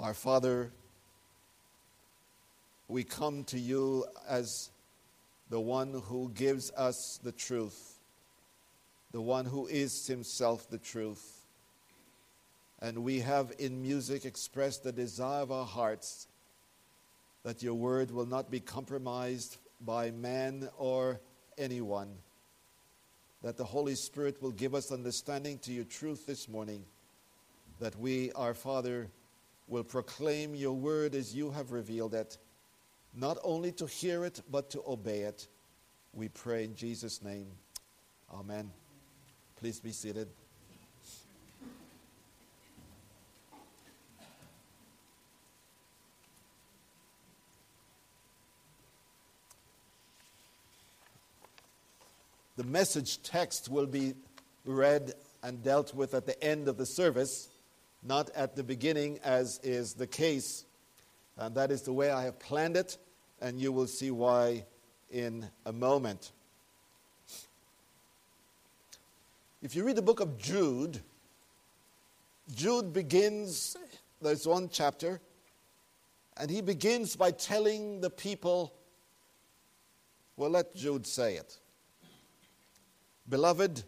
Our Father, we come to you as the one who gives us the truth, the one who is himself the truth. And we have in music expressed the desire of our hearts that your word will not be compromised by man or anyone, that the Holy Spirit will give us understanding to your truth this morning, that we, our Father, will proclaim your word as you have revealed it, not only to hear it, but to obey it. We pray in Jesus' name. Amen. Please be seated. The message text will be read and dealt with at the end of the service not at the beginning, as is the case. And that is the way I have planned it, and you will see why in a moment. If you read the book of Jude, Jude begins, there's one chapter, and he begins by telling the people, well, let Jude say it. Beloved,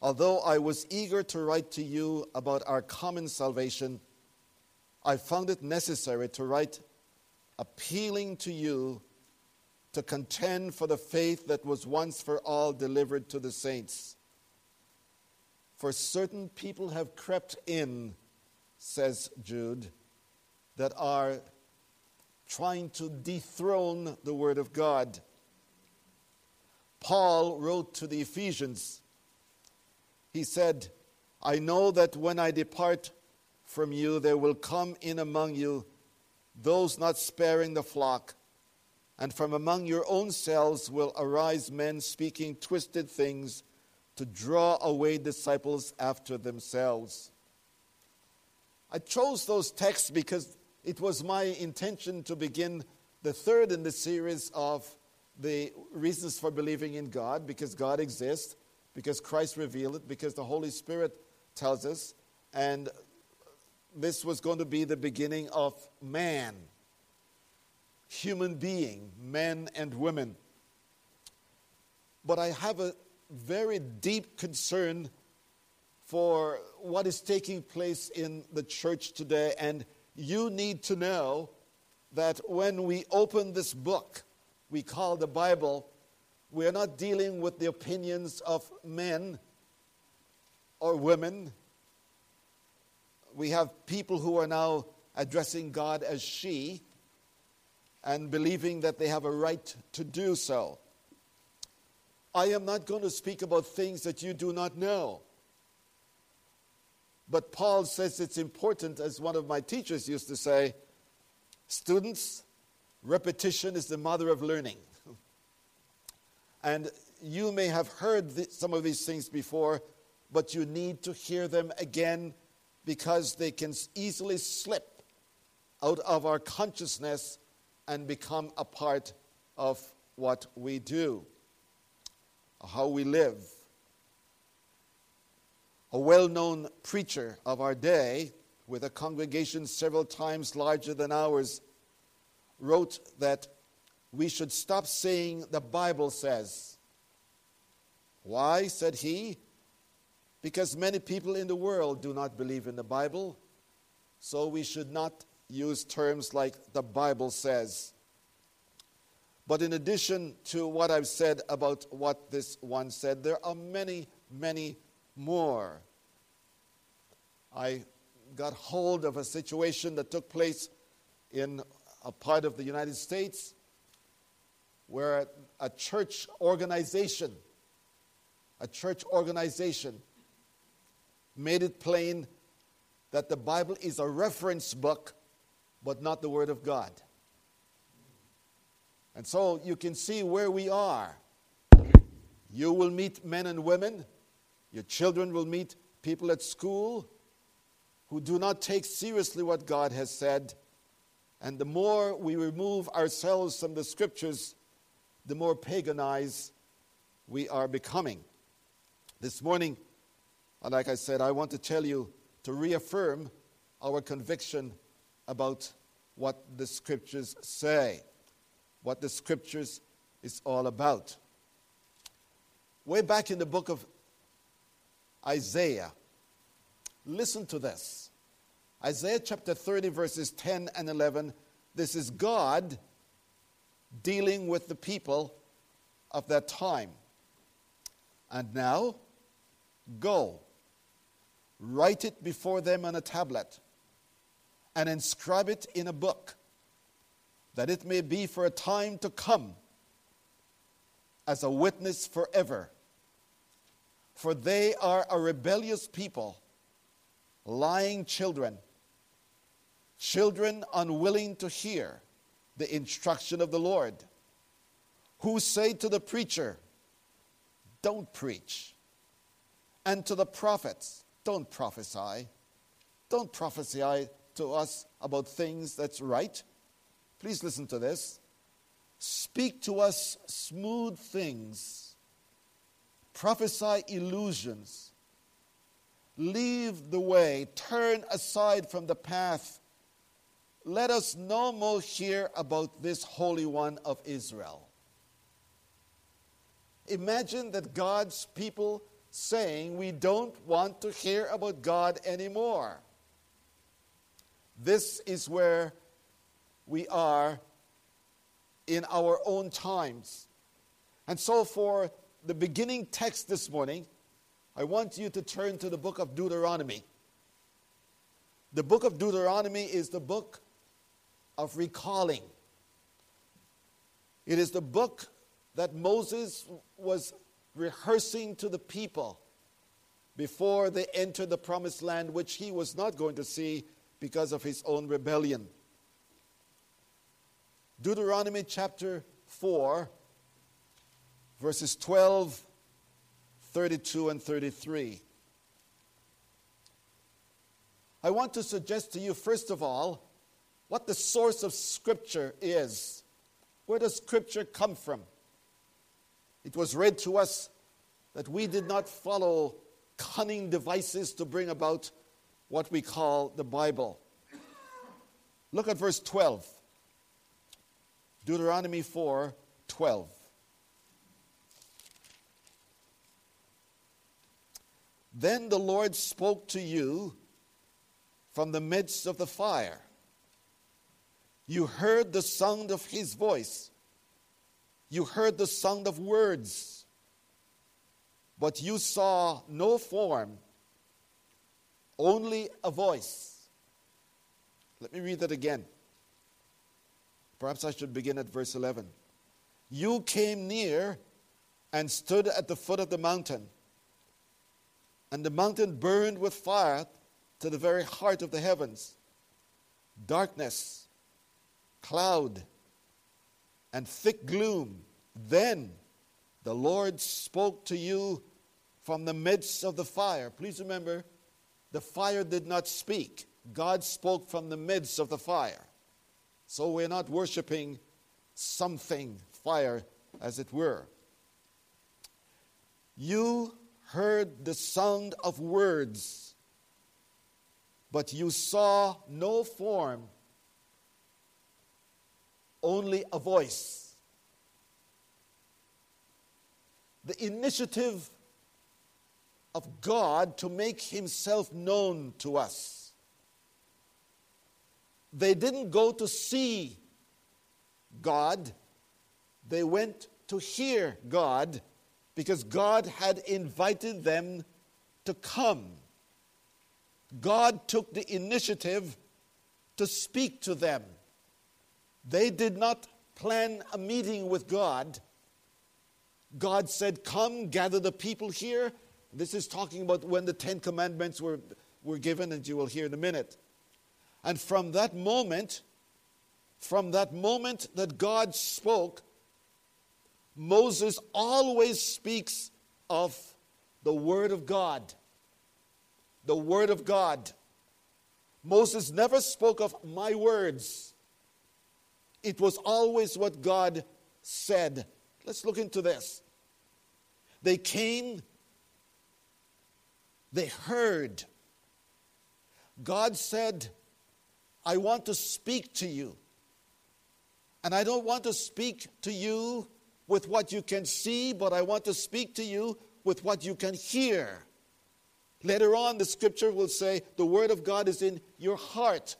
Although I was eager to write to you about our common salvation, I found it necessary to write appealing to you to contend for the faith that was once for all delivered to the saints. For certain people have crept in, says Jude, that are trying to dethrone the Word of God. Paul wrote to the Ephesians he said, I know that when I depart from you, there will come in among you those not sparing the flock, and from among your own selves will arise men speaking twisted things to draw away disciples after themselves. I chose those texts because it was my intention to begin the third in the series of the reasons for believing in God, because God exists because Christ revealed it, because the Holy Spirit tells us, and this was going to be the beginning of man, human being, men and women. But I have a very deep concern for what is taking place in the church today, and you need to know that when we open this book we call the Bible, we are not dealing with the opinions of men or women. We have people who are now addressing God as she and believing that they have a right to do so. I am not going to speak about things that you do not know. But Paul says it's important, as one of my teachers used to say students, repetition is the mother of learning. And you may have heard some of these things before, but you need to hear them again because they can easily slip out of our consciousness and become a part of what we do, how we live. A well known preacher of our day, with a congregation several times larger than ours, wrote that we should stop saying the Bible says. Why, said he? Because many people in the world do not believe in the Bible, so we should not use terms like the Bible says. But in addition to what I've said about what this one said, there are many, many more. I got hold of a situation that took place in a part of the United States where a church organization, a church organization made it plain that the Bible is a reference book, but not the Word of God. And so you can see where we are. You will meet men and women, your children will meet people at school who do not take seriously what God has said. And the more we remove ourselves from the scriptures, the more paganized we are becoming. This morning, like I said, I want to tell you to reaffirm our conviction about what the scriptures say, what the scriptures is all about. Way back in the book of Isaiah, listen to this. Isaiah chapter 30, verses 10 and 11. This is God dealing with the people of that time. And now, go, write it before them on a tablet, and inscribe it in a book, that it may be for a time to come as a witness forever. For they are a rebellious people, lying children, children unwilling to hear the instruction of the Lord, who say to the preacher, Don't preach, and to the prophets, Don't prophesy. Don't prophesy to us about things that's right. Please listen to this. Speak to us smooth things, prophesy illusions. Leave the way, turn aside from the path let us no more hear about this Holy One of Israel. Imagine that God's people saying, We don't want to hear about God anymore. This is where we are in our own times. And so, for the beginning text this morning, I want you to turn to the book of Deuteronomy. The book of Deuteronomy is the book of recalling. It is the book that Moses was rehearsing to the people before they entered the promised land, which he was not going to see because of his own rebellion. Deuteronomy chapter 4, verses 12, 32, and 33. I want to suggest to you, first of all, what the source of Scripture is. Where does Scripture come from? It was read to us that we did not follow cunning devices to bring about what we call the Bible. Look at verse 12. Deuteronomy 4 12. Then the Lord spoke to you from the midst of the fire you heard the sound of his voice. You heard the sound of words. But you saw no form, only a voice. Let me read that again. Perhaps I should begin at verse 11. You came near and stood at the foot of the mountain, and the mountain burned with fire to the very heart of the heavens. Darkness cloud and thick gloom. Then the Lord spoke to you from the midst of the fire. Please remember, the fire did not speak, God spoke from the midst of the fire. So we're not worshiping something, fire, as it were. You heard the sound of words, but you saw no form only a voice. The initiative of God to make himself known to us. They didn't go to see God, they went to hear God because God had invited them to come. God took the initiative to speak to them. They did not plan a meeting with God. God said, Come, gather the people here. This is talking about when the Ten Commandments were, were given, and you will hear in a minute. And from that moment, from that moment that God spoke, Moses always speaks of the Word of God. The Word of God. Moses never spoke of my words. It was always what God said. Let's look into this. They came, they heard. God said, I want to speak to you. And I don't want to speak to you with what you can see, but I want to speak to you with what you can hear. Later on, the scripture will say, The word of God is in your heart.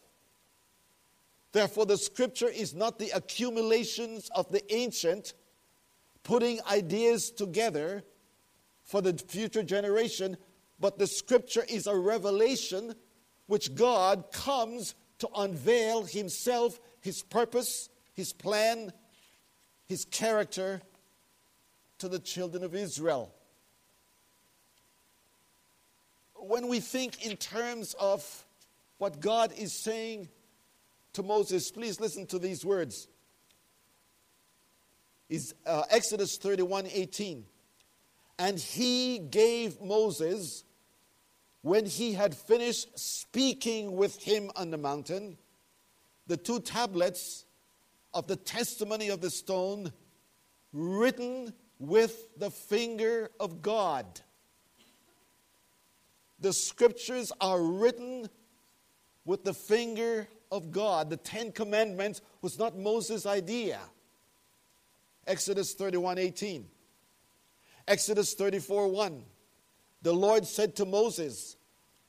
Therefore, the scripture is not the accumulations of the ancient putting ideas together for the future generation, but the scripture is a revelation which God comes to unveil Himself, His purpose, His plan, His character to the children of Israel. When we think in terms of what God is saying to Moses, please listen to these words. Is uh, Exodus 31 18. And he gave Moses, when he had finished speaking with him on the mountain, the two tablets of the testimony of the stone written with the finger of God. The scriptures are written with the finger of God. The Ten Commandments was not Moses' idea. Exodus 31 18. Exodus 34 1. The Lord said to Moses,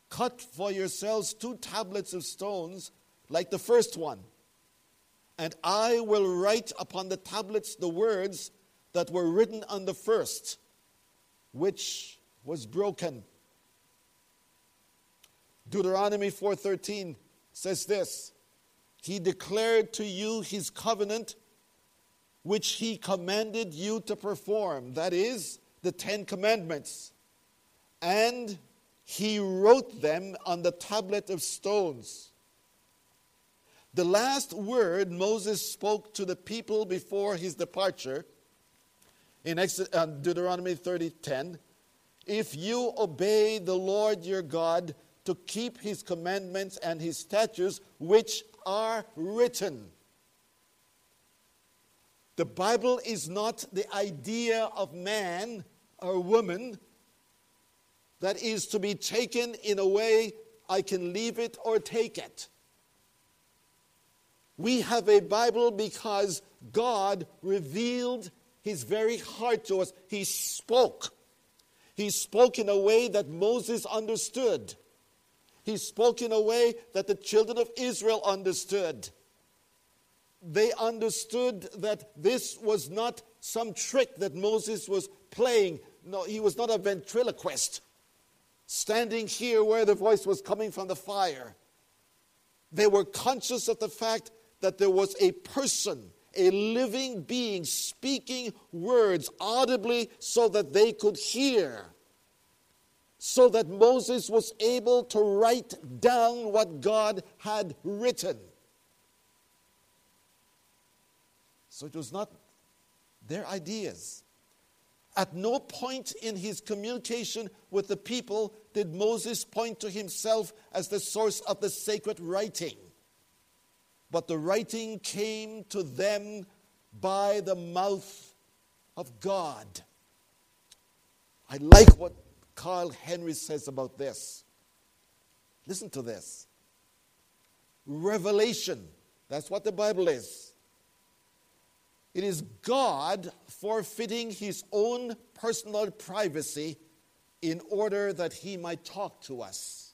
Cut for yourselves two tablets of stones like the first one, and I will write upon the tablets the words that were written on the first, which was broken. Deuteronomy 4:13 says this He declared to you his covenant, which he commanded you to perform, that is, the Ten Commandments. And he wrote them on the tablet of stones. The last word Moses spoke to the people before his departure in uh, Deuteronomy 30:10, if you obey the Lord your God to keep his commandments and his statutes, which are written. The Bible is not the idea of man or woman that is to be taken in a way I can leave it or take it. We have a Bible because God revealed his very heart to us. He spoke. He spoke in a way that Moses understood. He spoke in a way that the children of Israel understood. They understood that this was not some trick that Moses was playing. No, he was not a ventriloquist standing here where the voice was coming from the fire. They were conscious of the fact that there was a person, a living being, speaking words audibly so that they could hear so that Moses was able to write down what God had written. So it was not their ideas. At no point in his communication with the people did Moses point to himself as the source of the sacred writing. But the writing came to them by the mouth of God. I like what Carl Henry says about this. Listen to this revelation. That's what the Bible is. It is God forfeiting his own personal privacy in order that he might talk to us.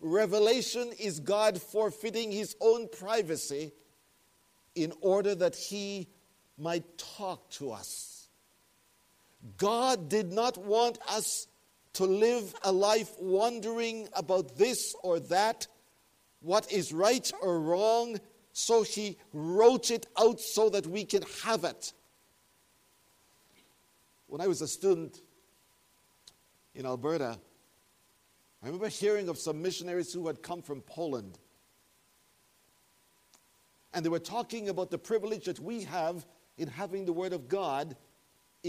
Revelation is God forfeiting his own privacy in order that he might talk to us. God did not want us to live a life wondering about this or that, what is right or wrong, so He wrote it out so that we can have it. When I was a student in Alberta, I remember hearing of some missionaries who had come from Poland. And they were talking about the privilege that we have in having the Word of God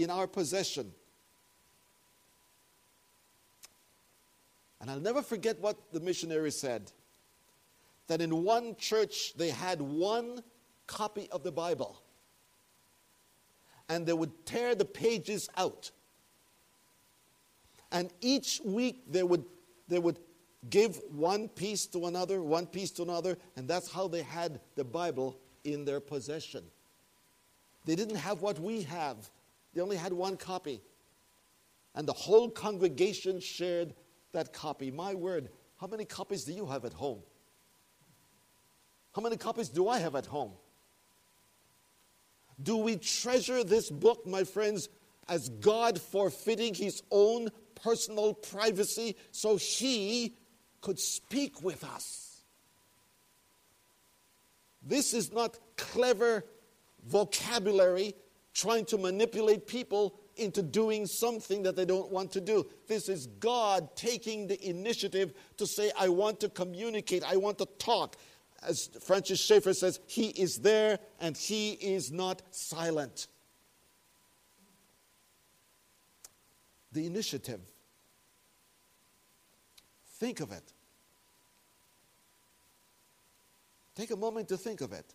in our possession. And I'll never forget what the missionary said that in one church they had one copy of the Bible. And they would tear the pages out. And each week they would, they would give one piece to another, one piece to another, and that's how they had the Bible in their possession. They didn't have what we have, they only had one copy. And the whole congregation shared that copy. My word, how many copies do you have at home? How many copies do I have at home? Do we treasure this book, my friends, as God forfeiting his own personal privacy so he could speak with us? This is not clever vocabulary trying to manipulate people into doing something that they don't want to do. This is God taking the initiative to say, I want to communicate, I want to talk. As Francis Schaeffer says, He is there and He is not silent. The initiative. Think of it. Take a moment to think of it.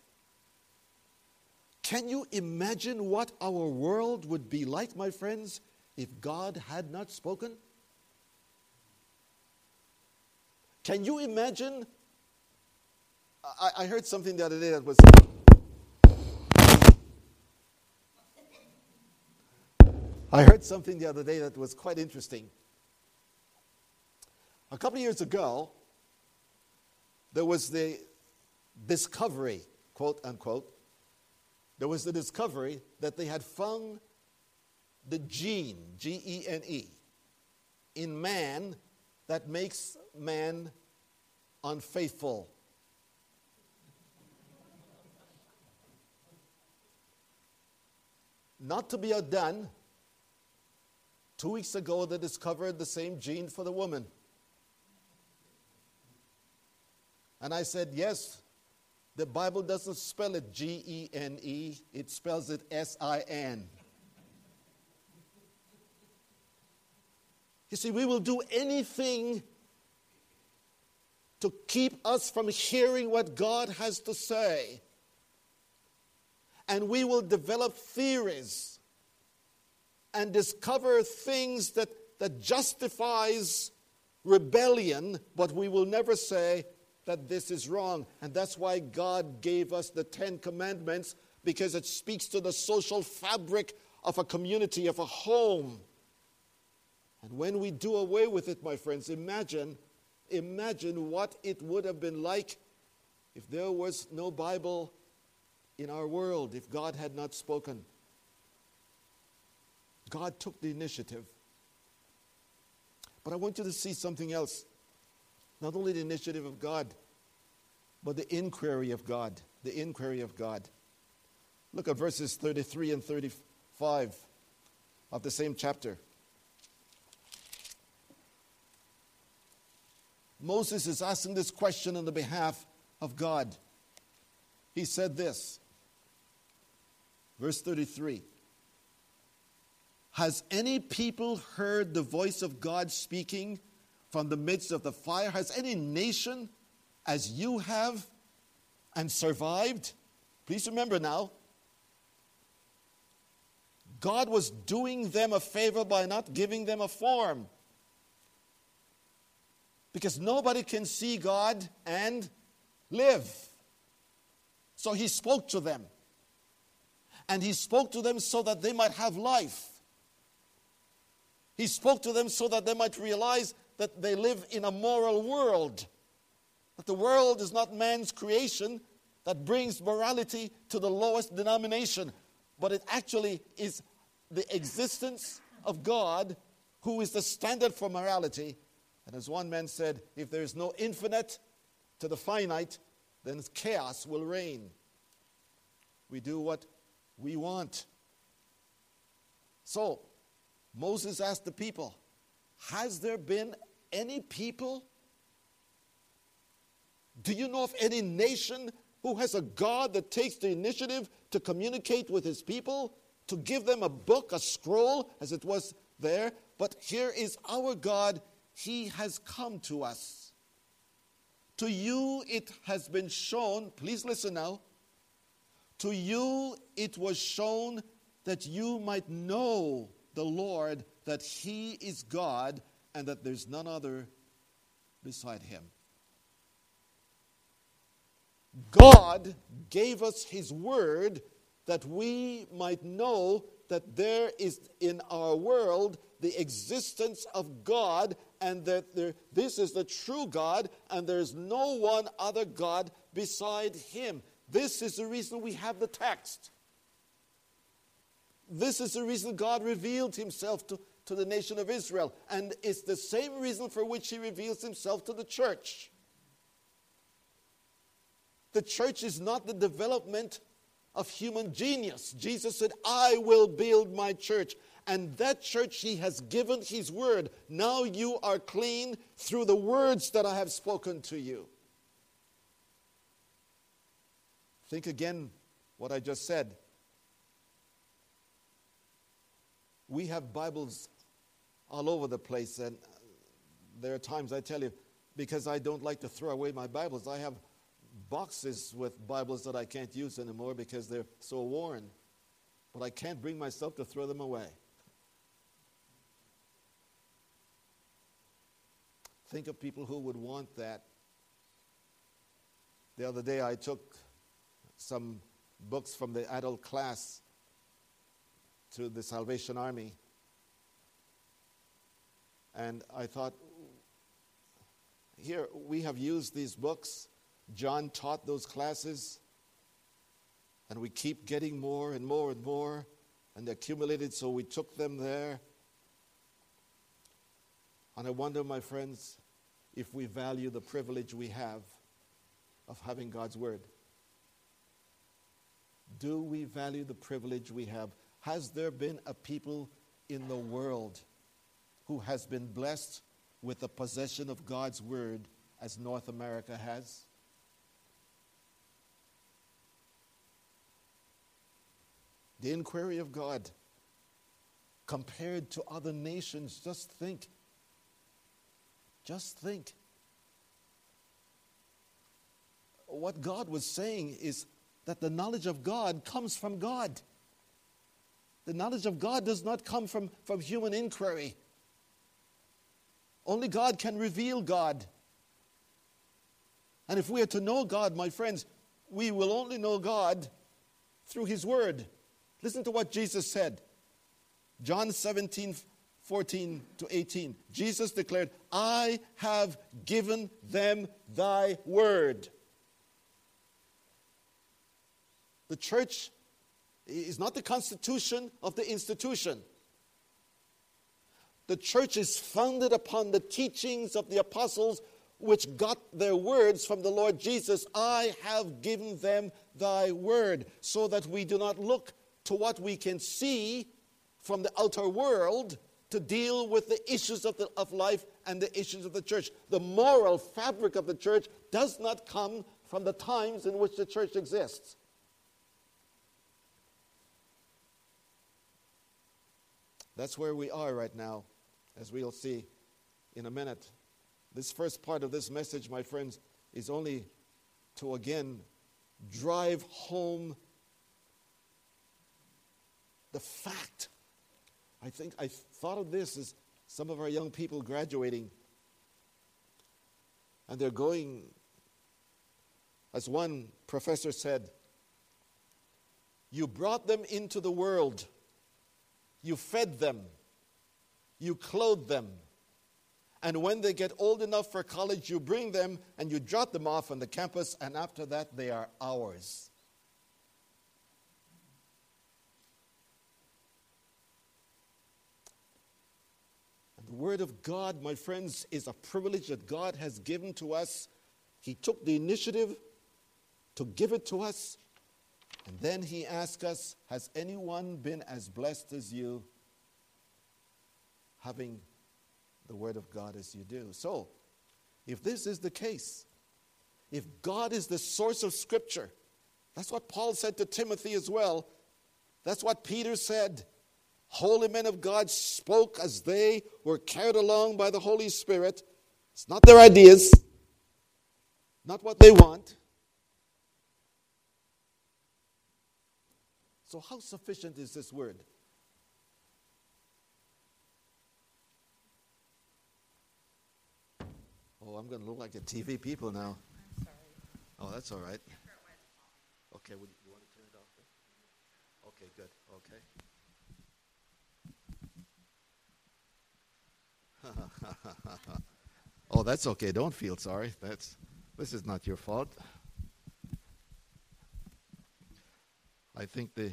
Can you imagine what our world would be like, my friends, if God had not spoken? Can you imagine? I, I heard something the other day that was. I heard something the other day that was quite interesting. A couple of years ago, there was the discovery, quote unquote, there was the discovery that they had found the gene, G E N E, in man that makes man unfaithful. Not to be outdone, two weeks ago they discovered the same gene for the woman. And I said, Yes, the Bible doesn't spell it G E N E, it spells it S I N. You see, we will do anything to keep us from hearing what God has to say. And we will develop theories and discover things that, that justifies rebellion, but we will never say, that this is wrong. And that's why God gave us the Ten Commandments, because it speaks to the social fabric of a community, of a home. And when we do away with it, my friends, imagine, imagine what it would have been like if there was no Bible in our world, if God had not spoken. God took the initiative. But I want you to see something else. Not only the initiative of God, but the inquiry of God. The inquiry of God. Look at verses 33 and 35 of the same chapter. Moses is asking this question on the behalf of God. He said this, verse 33 Has any people heard the voice of God speaking? From the midst of the fire? Has any nation, as you have, and survived? Please remember now, God was doing them a favor by not giving them a form. Because nobody can see God and live. So he spoke to them. And he spoke to them so that they might have life. He spoke to them so that they might realize that they live in a moral world, that the world is not man's creation that brings morality to the lowest denomination, but it actually is the existence of God who is the standard for morality. And as one man said, if there is no infinite to the finite, then chaos will reign. We do what we want. So, Moses asked the people, has there been any people? Do you know of any nation who has a God that takes the initiative to communicate with his people, to give them a book, a scroll, as it was there? But here is our God. He has come to us. To you it has been shown, please listen now. To you it was shown that you might know the Lord, that He is God, and that there's none other beside him. God gave us his word that we might know that there is in our world the existence of God and that there, this is the true God and there is no one other God beside him. This is the reason we have the text. This is the reason God revealed himself to, to the nation of Israel. And it's the same reason for which he reveals himself to the church. The church is not the development of human genius. Jesus said, I will build my church. And that church he has given his word. Now you are clean through the words that I have spoken to you. Think again what I just said. We have Bibles all over the place, and there are times I tell you, because I don't like to throw away my Bibles, I have boxes with Bibles that I can't use anymore because they're so worn. But I can't bring myself to throw them away. Think of people who would want that. The other day I took some books from the adult class to the Salvation Army. And I thought, here, we have used these books. John taught those classes. And we keep getting more and more and more. And they accumulated, so we took them there. And I wonder, my friends, if we value the privilege we have of having God's Word. Do we value the privilege we have? Has there been a people in the world who has been blessed with the possession of God's Word as North America has? The inquiry of God compared to other nations, just think. Just think. What God was saying is that the knowledge of God comes from God. The knowledge of God does not come from, from human inquiry. Only God can reveal God. And if we are to know God, my friends, we will only know God through His Word. Listen to what Jesus said. John 17, 14 to 18. Jesus declared, I have given them thy word. The church is not the constitution of the institution. The church is founded upon the teachings of the apostles, which got their words from the Lord Jesus. I have given them thy word, so that we do not look to what we can see from the outer world to deal with the issues of, the, of life and the issues of the church. The moral fabric of the church does not come from the times in which the church exists. That's where we are right now, as we'll see in a minute. This first part of this message, my friends, is only to again drive home the fact. I think I thought of this as some of our young people graduating, and they're going, as one professor said, you brought them into the world you fed them, you clothe them. And when they get old enough for college, you bring them and you drop them off on the campus, and after that, they are ours. And the Word of God, my friends, is a privilege that God has given to us. He took the initiative to give it to us, and then he asks us Has anyone been as blessed as you, having the Word of God as you do? So, if this is the case, if God is the source of Scripture, that's what Paul said to Timothy as well. That's what Peter said. Holy men of God spoke as they were carried along by the Holy Spirit. It's not their ideas, not what they want. So, how sufficient is this word? Oh, I'm going to look like the TV people now. I'm sorry. Oh, that's all right. Okay, would you, you want to turn it off then? Okay, good. Okay. oh, that's okay. Don't feel sorry. That's this is not your fault. I think the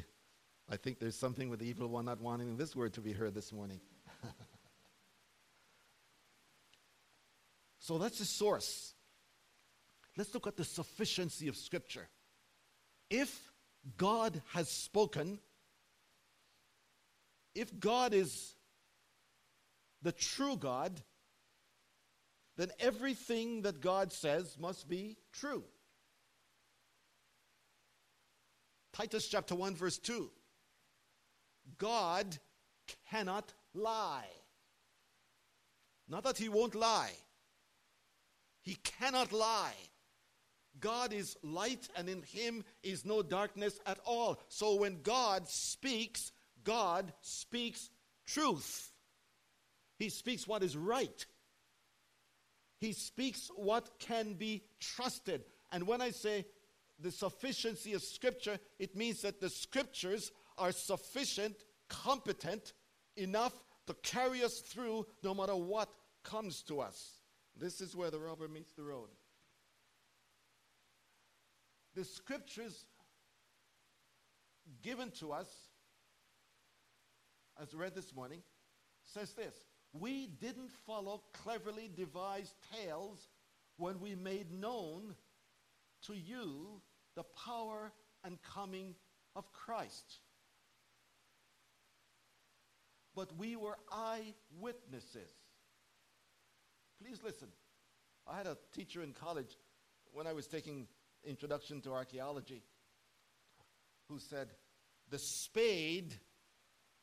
I think there's something with the evil one not wanting this word to be heard this morning. So that's the source. Let's look at the sufficiency of Scripture. If God has spoken, if God is the true God, then everything that God says must be true. Titus chapter 1, verse 2. God cannot lie. Not that he won't lie, he cannot lie. God is light, and in him is no darkness at all. So when God speaks, God speaks truth. He speaks what is right. He speaks what can be trusted. And when I say the sufficiency of Scripture, it means that the Scriptures are sufficient, competent, enough to carry us through no matter what comes to us. This is where the rubber meets the road. The Scriptures given to us, as read this morning, says this we didn't follow cleverly devised tales when we made known to you the power and coming of Christ. But we were eyewitnesses. Please listen. I had a teacher in college when I was taking Introduction to Archaeology who said, The spade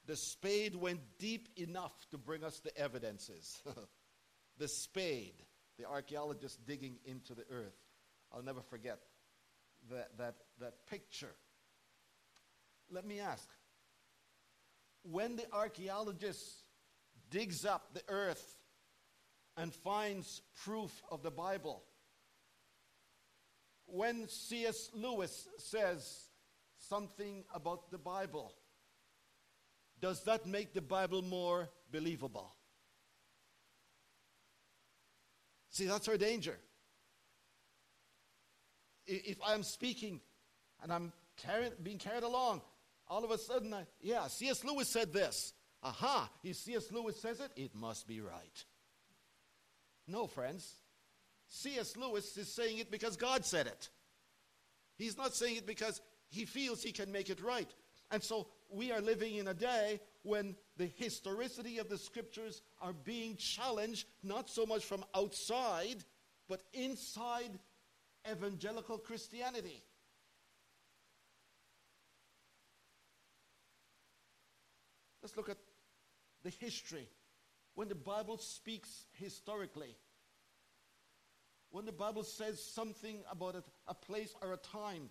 the spade went deep enough to bring us the evidences. the spade, the archaeologist digging into the earth. I'll never forget that, that, that picture. Let me ask when the archaeologist digs up the earth and finds proof of the Bible, when C.S. Lewis says something about the Bible, does that make the Bible more believable? See, that's our danger. If I'm speaking and I'm being carried along, all of a sudden, I, yeah, C.S. Lewis said this. Aha, if C.S. Lewis says it, it must be right. No, friends. C.S. Lewis is saying it because God said it. He's not saying it because he feels he can make it right. And so we are living in a day when the historicity of the scriptures are being challenged, not so much from outside, but inside evangelical Christianity. Let's look at the history. When the Bible speaks historically, when the Bible says something about a, a place or a time,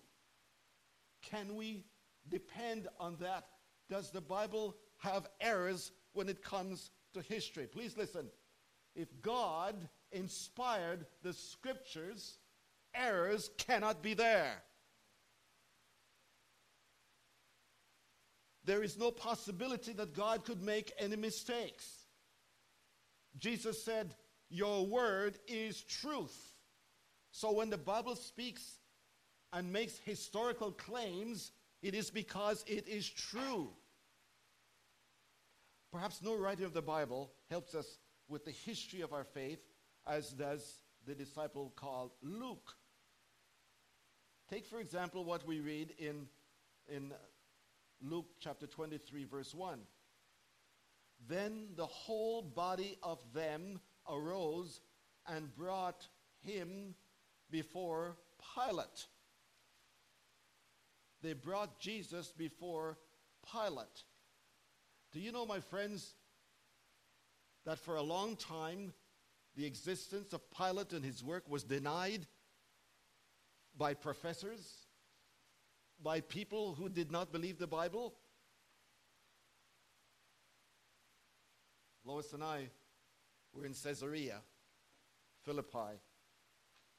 can we depend on that. Does the Bible have errors when it comes to history? Please listen. If God inspired the scriptures, errors cannot be there. There is no possibility that God could make any mistakes. Jesus said, Your word is truth. So when the Bible speaks and makes historical claims, it is because it is true. Perhaps no writer of the Bible helps us with the history of our faith as does the disciple called Luke. Take, for example, what we read in, in Luke chapter 23, verse 1. Then the whole body of them arose and brought him before Pilate they brought Jesus before Pilate. Do you know, my friends, that for a long time the existence of Pilate and his work was denied by professors, by people who did not believe the Bible? Lois and I were in Caesarea, Philippi,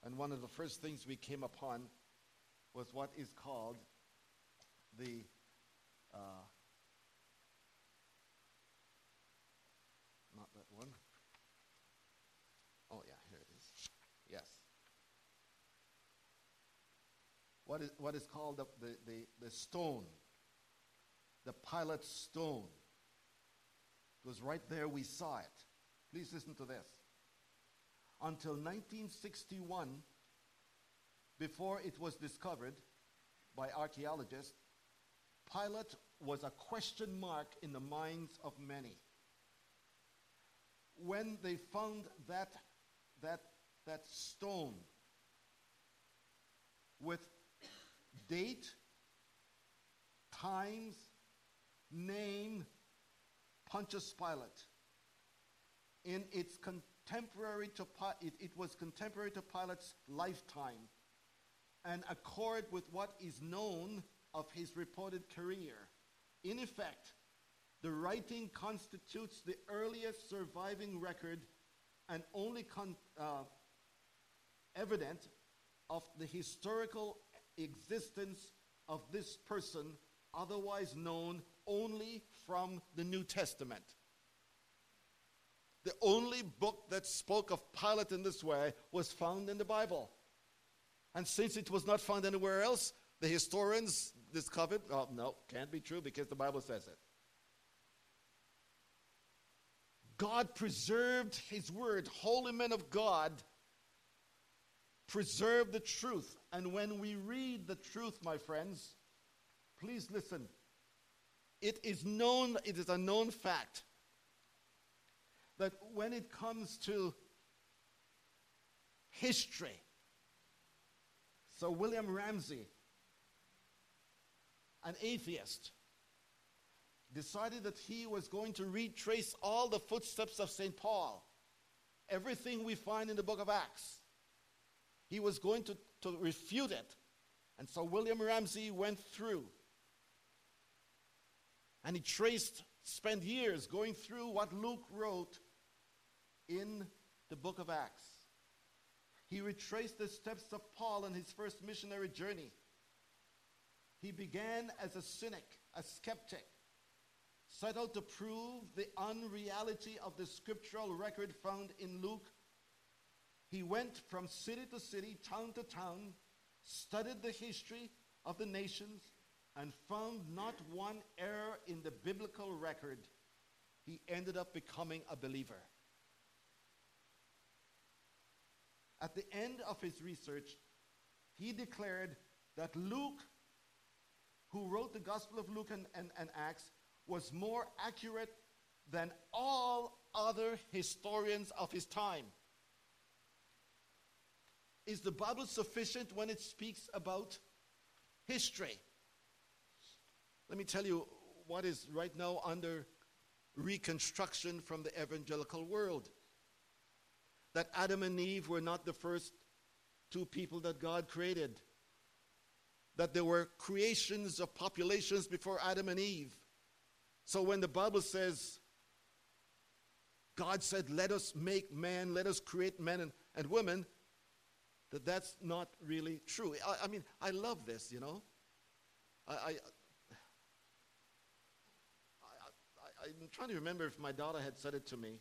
And one of the first things we came upon was what is called the uh, not that one. Oh, yeah, here it is. Yes. What is, what is called the, the, the, the stone, the Pilate stone. Was right there, we saw it. Please listen to this. Until 1961, before it was discovered by archaeologists, Pilate was a question mark in the minds of many. When they found that, that, that stone with date, times, name, Pontius Pilate, in its contemporary to it, it was contemporary to Pilate's lifetime and accord with what is known of his reported career. In effect, the writing constitutes the earliest surviving record and only uh, evident of the historical existence of this person, otherwise known only from the New Testament. The only book that spoke of Pilate in this way was found in the Bible. And since it was not found anywhere else, the historians discovered, oh, no, can't be true because the Bible says it. God preserved his word. Holy men of God preserve the truth. And when we read the truth, my friends, please listen. It is known, it is a known fact that when it comes to history, so William Ramsay, an atheist, decided that he was going to retrace all the footsteps of St. Paul, everything we find in the book of Acts. He was going to, to refute it. And so William Ramsay went through and he traced, spent years going through what Luke wrote in the book of Acts. He retraced the steps of Paul on his first missionary journey. He began as a cynic, a skeptic, set out to prove the unreality of the scriptural record found in Luke. He went from city to city, town to town, studied the history of the nations, and found not one error in the biblical record. He ended up becoming a believer. At the end of his research, he declared that Luke, who wrote the Gospel of Luke and, and, and Acts, was more accurate than all other historians of his time. Is the Bible sufficient when it speaks about history? Let me tell you what is right now under reconstruction from the evangelical world that Adam and Eve were not the first two people that God created, that there were creations of populations before Adam and Eve. So when the Bible says, God said, let us make man, let us create men and, and women, that that's not really true. I, I mean, I love this, you know. I, I, I, I'm trying to remember if my daughter had said it to me.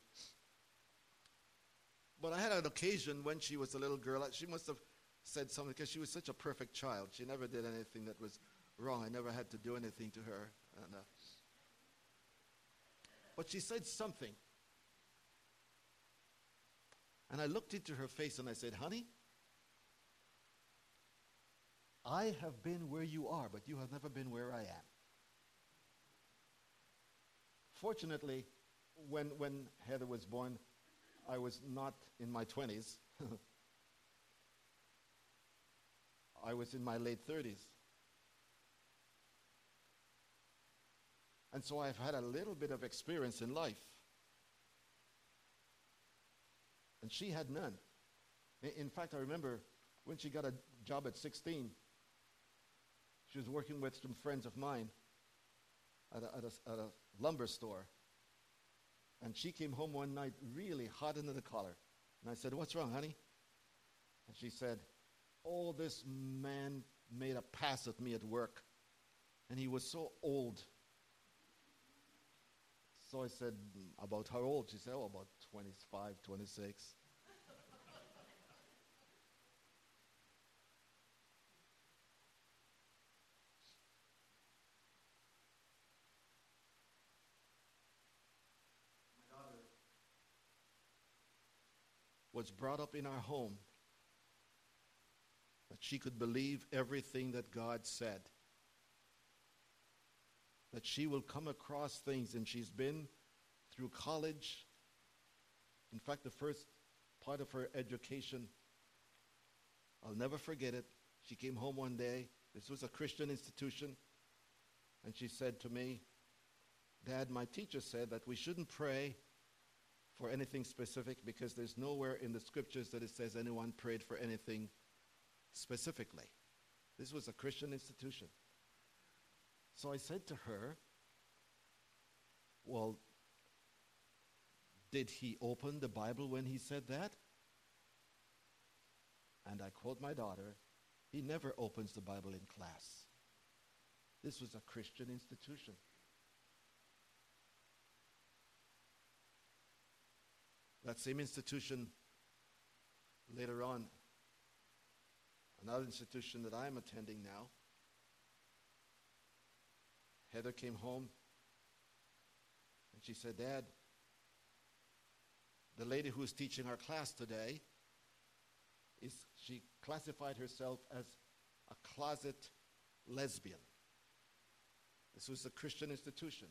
But I had an occasion when she was a little girl. She must have said something because she was such a perfect child. She never did anything that was wrong. I never had to do anything to her. And, uh, but she said something. And I looked into her face and I said, Honey, I have been where you are, but you have never been where I am. Fortunately, when, when Heather was born, I was not in my 20s. I was in my late 30s. And so I've had a little bit of experience in life. And she had none. In fact, I remember when she got a job at 16, she was working with some friends of mine at a, at a, at a lumber store. And she came home one night really hot under the collar. And I said, What's wrong, honey? And she said, Oh, this man made a pass at me at work, and he was so old. So I said, About how old? She said, Oh, about 25, 26. Was brought up in our home that she could believe everything that God said. That she will come across things, and she's been through college. In fact, the first part of her education, I'll never forget it. She came home one day. This was a Christian institution. And she said to me, Dad, my teacher said that we shouldn't pray for anything specific because there's nowhere in the scriptures that it says anyone prayed for anything specifically. This was a Christian institution. So I said to her, Well, did he open the Bible when he said that? And I quote my daughter, He never opens the Bible in class. This was a Christian institution. That same institution, later on, another institution that I'm attending now, Heather came home and she said, Dad, the lady who is teaching our class today is she classified herself as a closet lesbian. This was a Christian institution.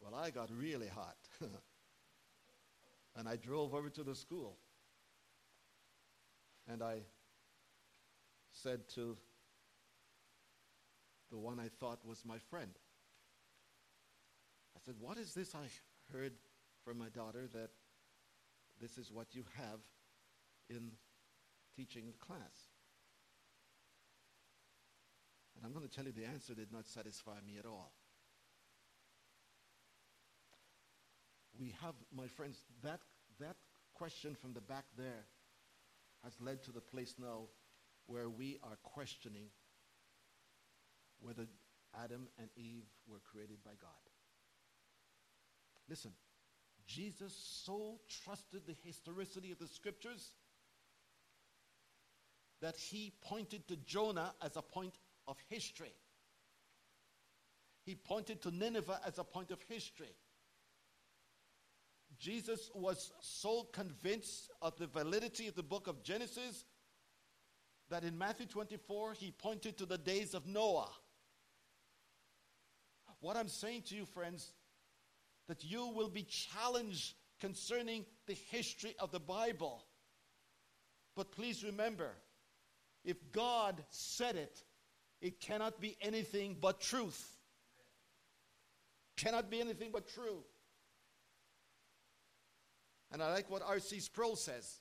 Well, I got really hot. And I drove over to the school. And I said to the one I thought was my friend, I said, What is this I heard from my daughter that this is what you have in teaching the class? And I'm going to tell you the answer did not satisfy me at all. We have, my friends, that, that question from the back there has led to the place now where we are questioning whether Adam and Eve were created by God. Listen, Jesus so trusted the historicity of the scriptures that he pointed to Jonah as a point of history. He pointed to Nineveh as a point of history. Jesus was so convinced of the validity of the book of Genesis that in Matthew 24 he pointed to the days of Noah. What I'm saying to you, friends, that you will be challenged concerning the history of the Bible. But please remember, if God said it, it cannot be anything but truth. Cannot be anything but true. And I like what R.C. Sproul says.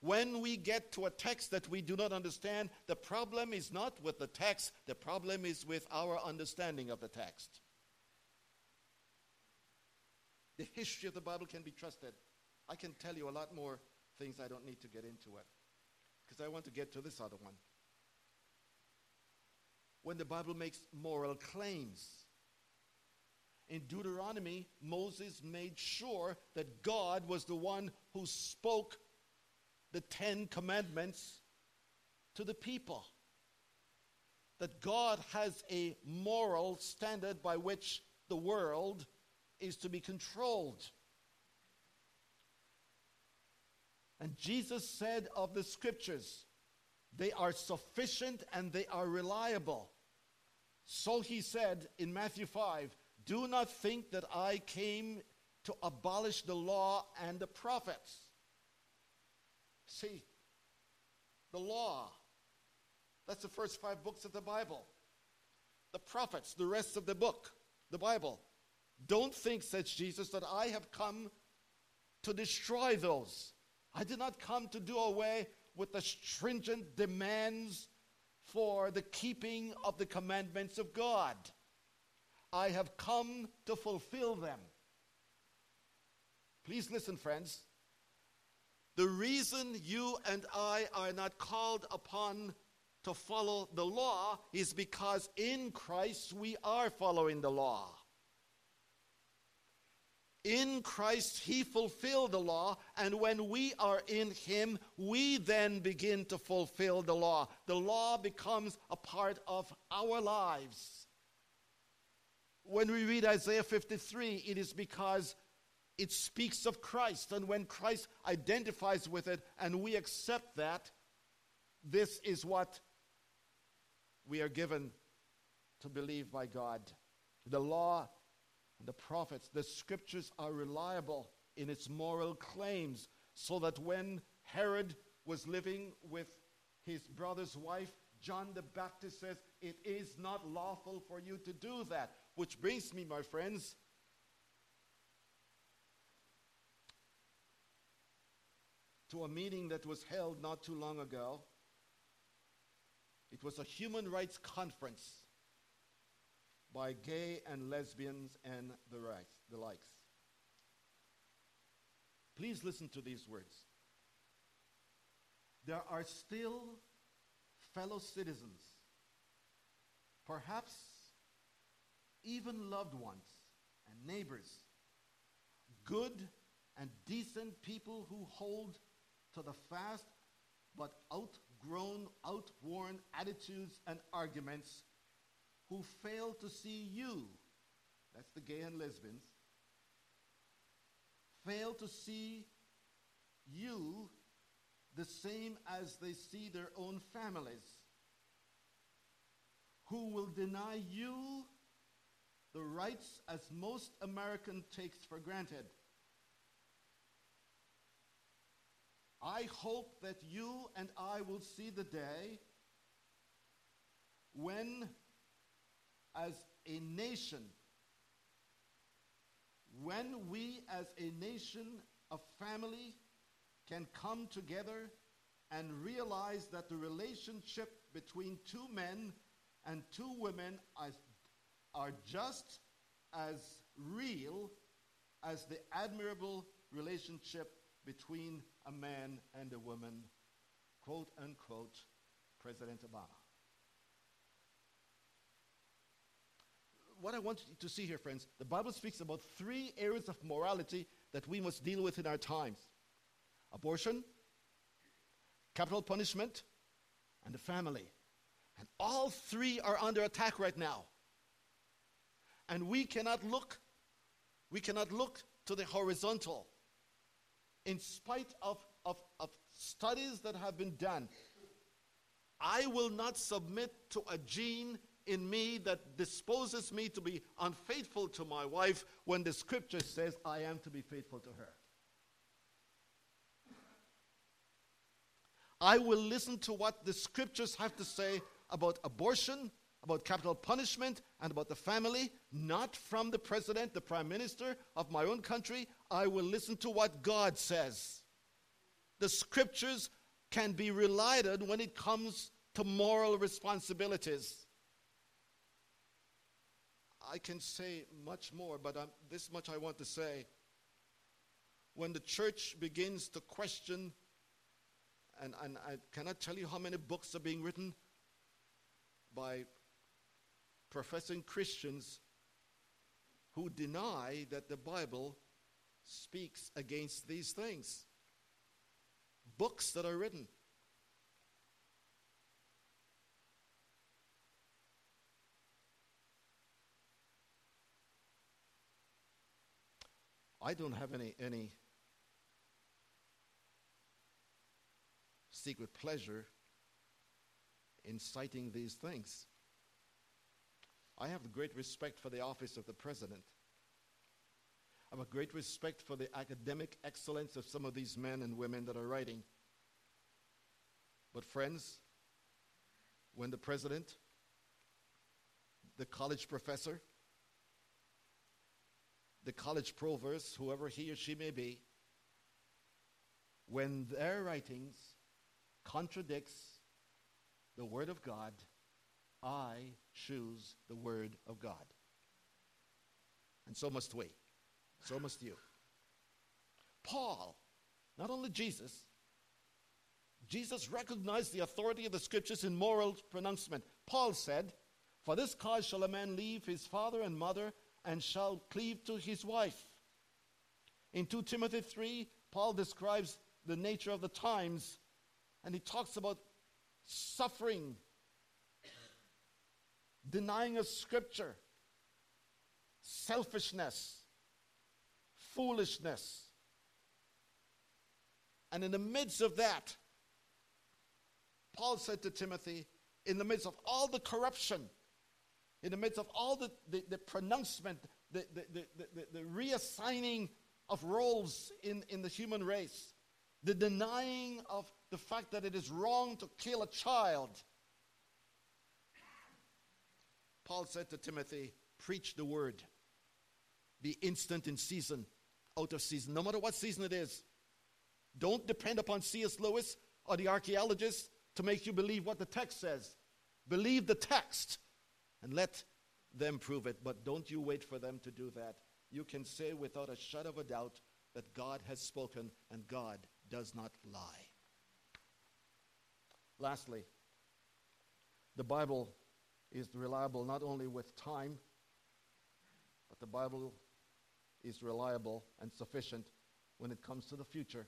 When we get to a text that we do not understand, the problem is not with the text, the problem is with our understanding of the text. The history of the Bible can be trusted. I can tell you a lot more things I don't need to get into it because I want to get to this other one. When the Bible makes moral claims, in Deuteronomy, Moses made sure that God was the one who spoke the Ten Commandments to the people. That God has a moral standard by which the world is to be controlled. And Jesus said of the scriptures, they are sufficient and they are reliable. So he said in Matthew 5 do not think that I came to abolish the law and the prophets. See, the law, that's the first five books of the Bible. The prophets, the rest of the book, the Bible. Don't think, says Jesus, that I have come to destroy those. I did not come to do away with the stringent demands for the keeping of the commandments of God. I have come to fulfill them. Please listen, friends. The reason you and I are not called upon to follow the law is because in Christ we are following the law. In Christ, He fulfilled the law, and when we are in Him, we then begin to fulfill the law. The law becomes a part of our lives. When we read Isaiah 53, it is because it speaks of Christ, and when Christ identifies with it and we accept that, this is what we are given to believe by God. The law the prophets, the scriptures are reliable in its moral claims, so that when Herod was living with his brother's wife, John the Baptist says, It is not lawful for you to do that. Which brings me, my friends, to a meeting that was held not too long ago. It was a human rights conference by gay and lesbians and the, right, the likes. Please listen to these words. There are still fellow citizens, perhaps even loved ones and neighbors, good and decent people who hold to the fast but outgrown, outworn attitudes and arguments who fail to see you, that's the gay and lesbians, fail to see you the same as they see their own families, who will deny you the rights as most American takes for granted. I hope that you and I will see the day when as a nation, when we as a nation, a family, can come together and realize that the relationship between two men and two women are, are just as real as the admirable relationship between a man and a woman, quote unquote, President Obama. what I want you to see here, friends, the Bible speaks about three areas of morality that we must deal with in our times abortion, capital punishment, and the family. And all three are under attack right now. And we cannot look, we cannot look to the horizontal. In spite of, of, of studies that have been done, I will not submit to a gene in me that disposes me to be unfaithful to my wife when the scripture says I am to be faithful to her. I will listen to what the scriptures have to say about abortion, about capital punishment, and about the family, not from the president, the prime minister of my own country. I will listen to what God says. The scriptures can be relied on when it comes to moral responsibilities. I can say much more, but I'm, this much I want to say. When the church begins to question, and, and I cannot tell you how many books are being written by professing Christians who deny that the Bible speaks against these things. Books that are written. I don't have any, any secret pleasure in citing these things. I have great respect for the office of the president. I have a great respect for the academic excellence of some of these men and women that are writing. But, friends, when the president, the college professor, the college provost, whoever he or she may be, when their writings contradicts the word of God, I choose the word of God. And so must we. So must you. Paul, Not only Jesus, Jesus recognized the authority of the scriptures in moral pronouncement. Paul said, For this cause shall a man leave his father and mother and shall cleave to his wife. In 2 Timothy 3, Paul describes the nature of the times and he talks about suffering, denying of scripture, selfishness, foolishness. And in the midst of that, Paul said to Timothy, in the midst of all the corruption, in the midst of all the, the, the pronouncement, the, the, the, the, reassigning of roles in, in the human race, the denying of the fact that it is wrong to kill a child. Paul said to Timothy, Preach the word. Be instant in season, out of season, no matter what season it is. Don't depend upon C.S. Lewis or the archaeologists to make you believe what the text says. Believe the text and let them prove it. But don't you wait for them to do that. You can say without a shadow of a doubt that God has spoken and God does not lie. Lastly, the Bible is reliable not only with time, but the Bible is reliable and sufficient when it comes to the future.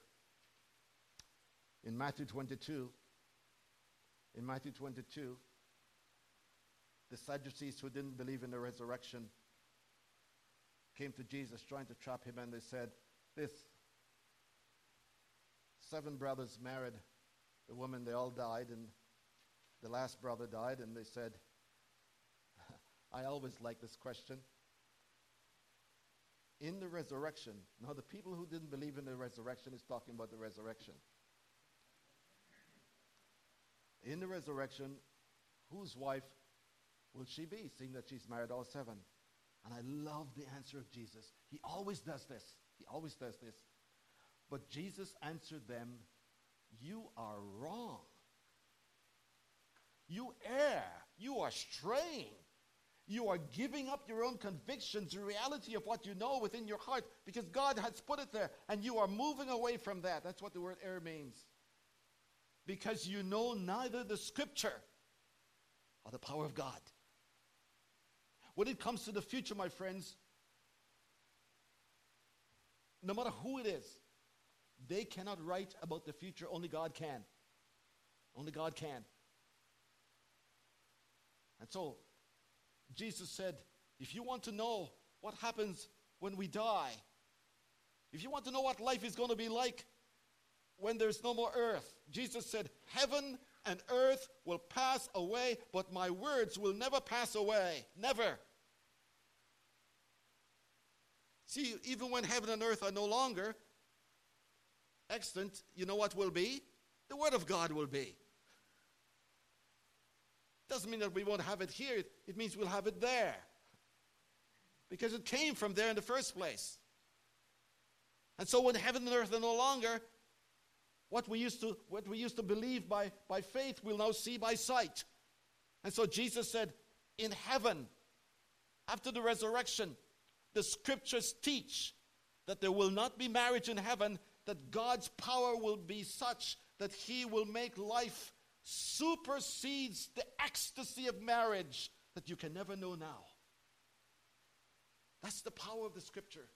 In Matthew 22, in Matthew 22, the Sadducees who didn't believe in the resurrection came to Jesus trying to trap him, and they said, This seven brothers married the woman, they all died, and the last brother died, and they said, I always like this question. In the resurrection, now the people who didn't believe in the resurrection is talking about the resurrection. In the resurrection, whose wife will she be, seeing that she's married all seven? And I love the answer of Jesus. He always does this. He always does this. But Jesus answered them, You are wrong. You err. You are straying. You are giving up your own convictions, the reality of what you know within your heart, because God has put it there, and you are moving away from that. That's what the word err means. Because you know neither the scripture or the power of God. When it comes to the future, my friends, no matter who it is, they cannot write about the future. Only God can. Only God can. And so, Jesus said, if you want to know what happens when we die, if you want to know what life is going to be like when there's no more earth, Jesus said, Heaven and earth will pass away, but my words will never pass away. Never. See, even when heaven and earth are no longer, extant, you know what will be? The Word of God will be. Doesn't mean that we won't have it here, it means we'll have it there. Because it came from there in the first place. And so when heaven and earth are no longer, what we used to, what we used to believe by, by faith, we'll now see by sight. And so Jesus said, In heaven, after the resurrection, the scriptures teach that there will not be marriage in heaven that God's power will be such that He will make life supersedes the ecstasy of marriage that you can never know now. That's the power of the Scripture.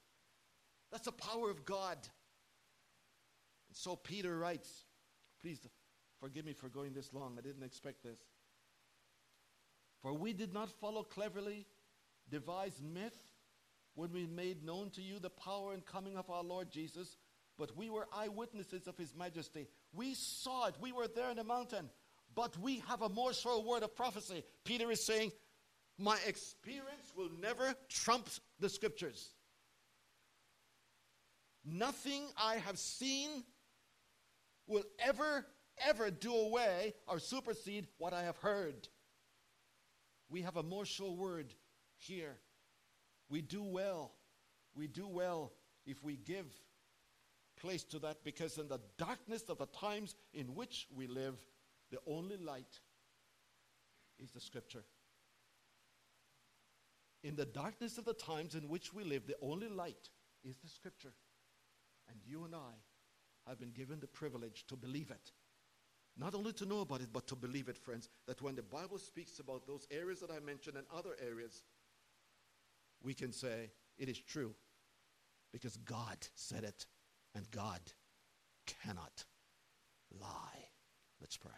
That's the power of God. And so Peter writes, please forgive me for going this long. I didn't expect this. For we did not follow cleverly devised myth when we made known to you the power and coming of our Lord Jesus but we were eyewitnesses of his majesty. We saw it. We were there in the mountain. But we have a more sure word of prophecy. Peter is saying, My experience will never trump the scriptures. Nothing I have seen will ever, ever do away or supersede what I have heard. We have a more sure word here. We do well. We do well if we give place to that because in the darkness of the times in which we live, the only light is the scripture. In the darkness of the times in which we live, the only light is the scripture. And you and I have been given the privilege to believe it. Not only to know about it, but to believe it, friends, that when the Bible speaks about those areas that I mentioned and other areas, we can say it is true because God said it and God cannot lie. Let's pray.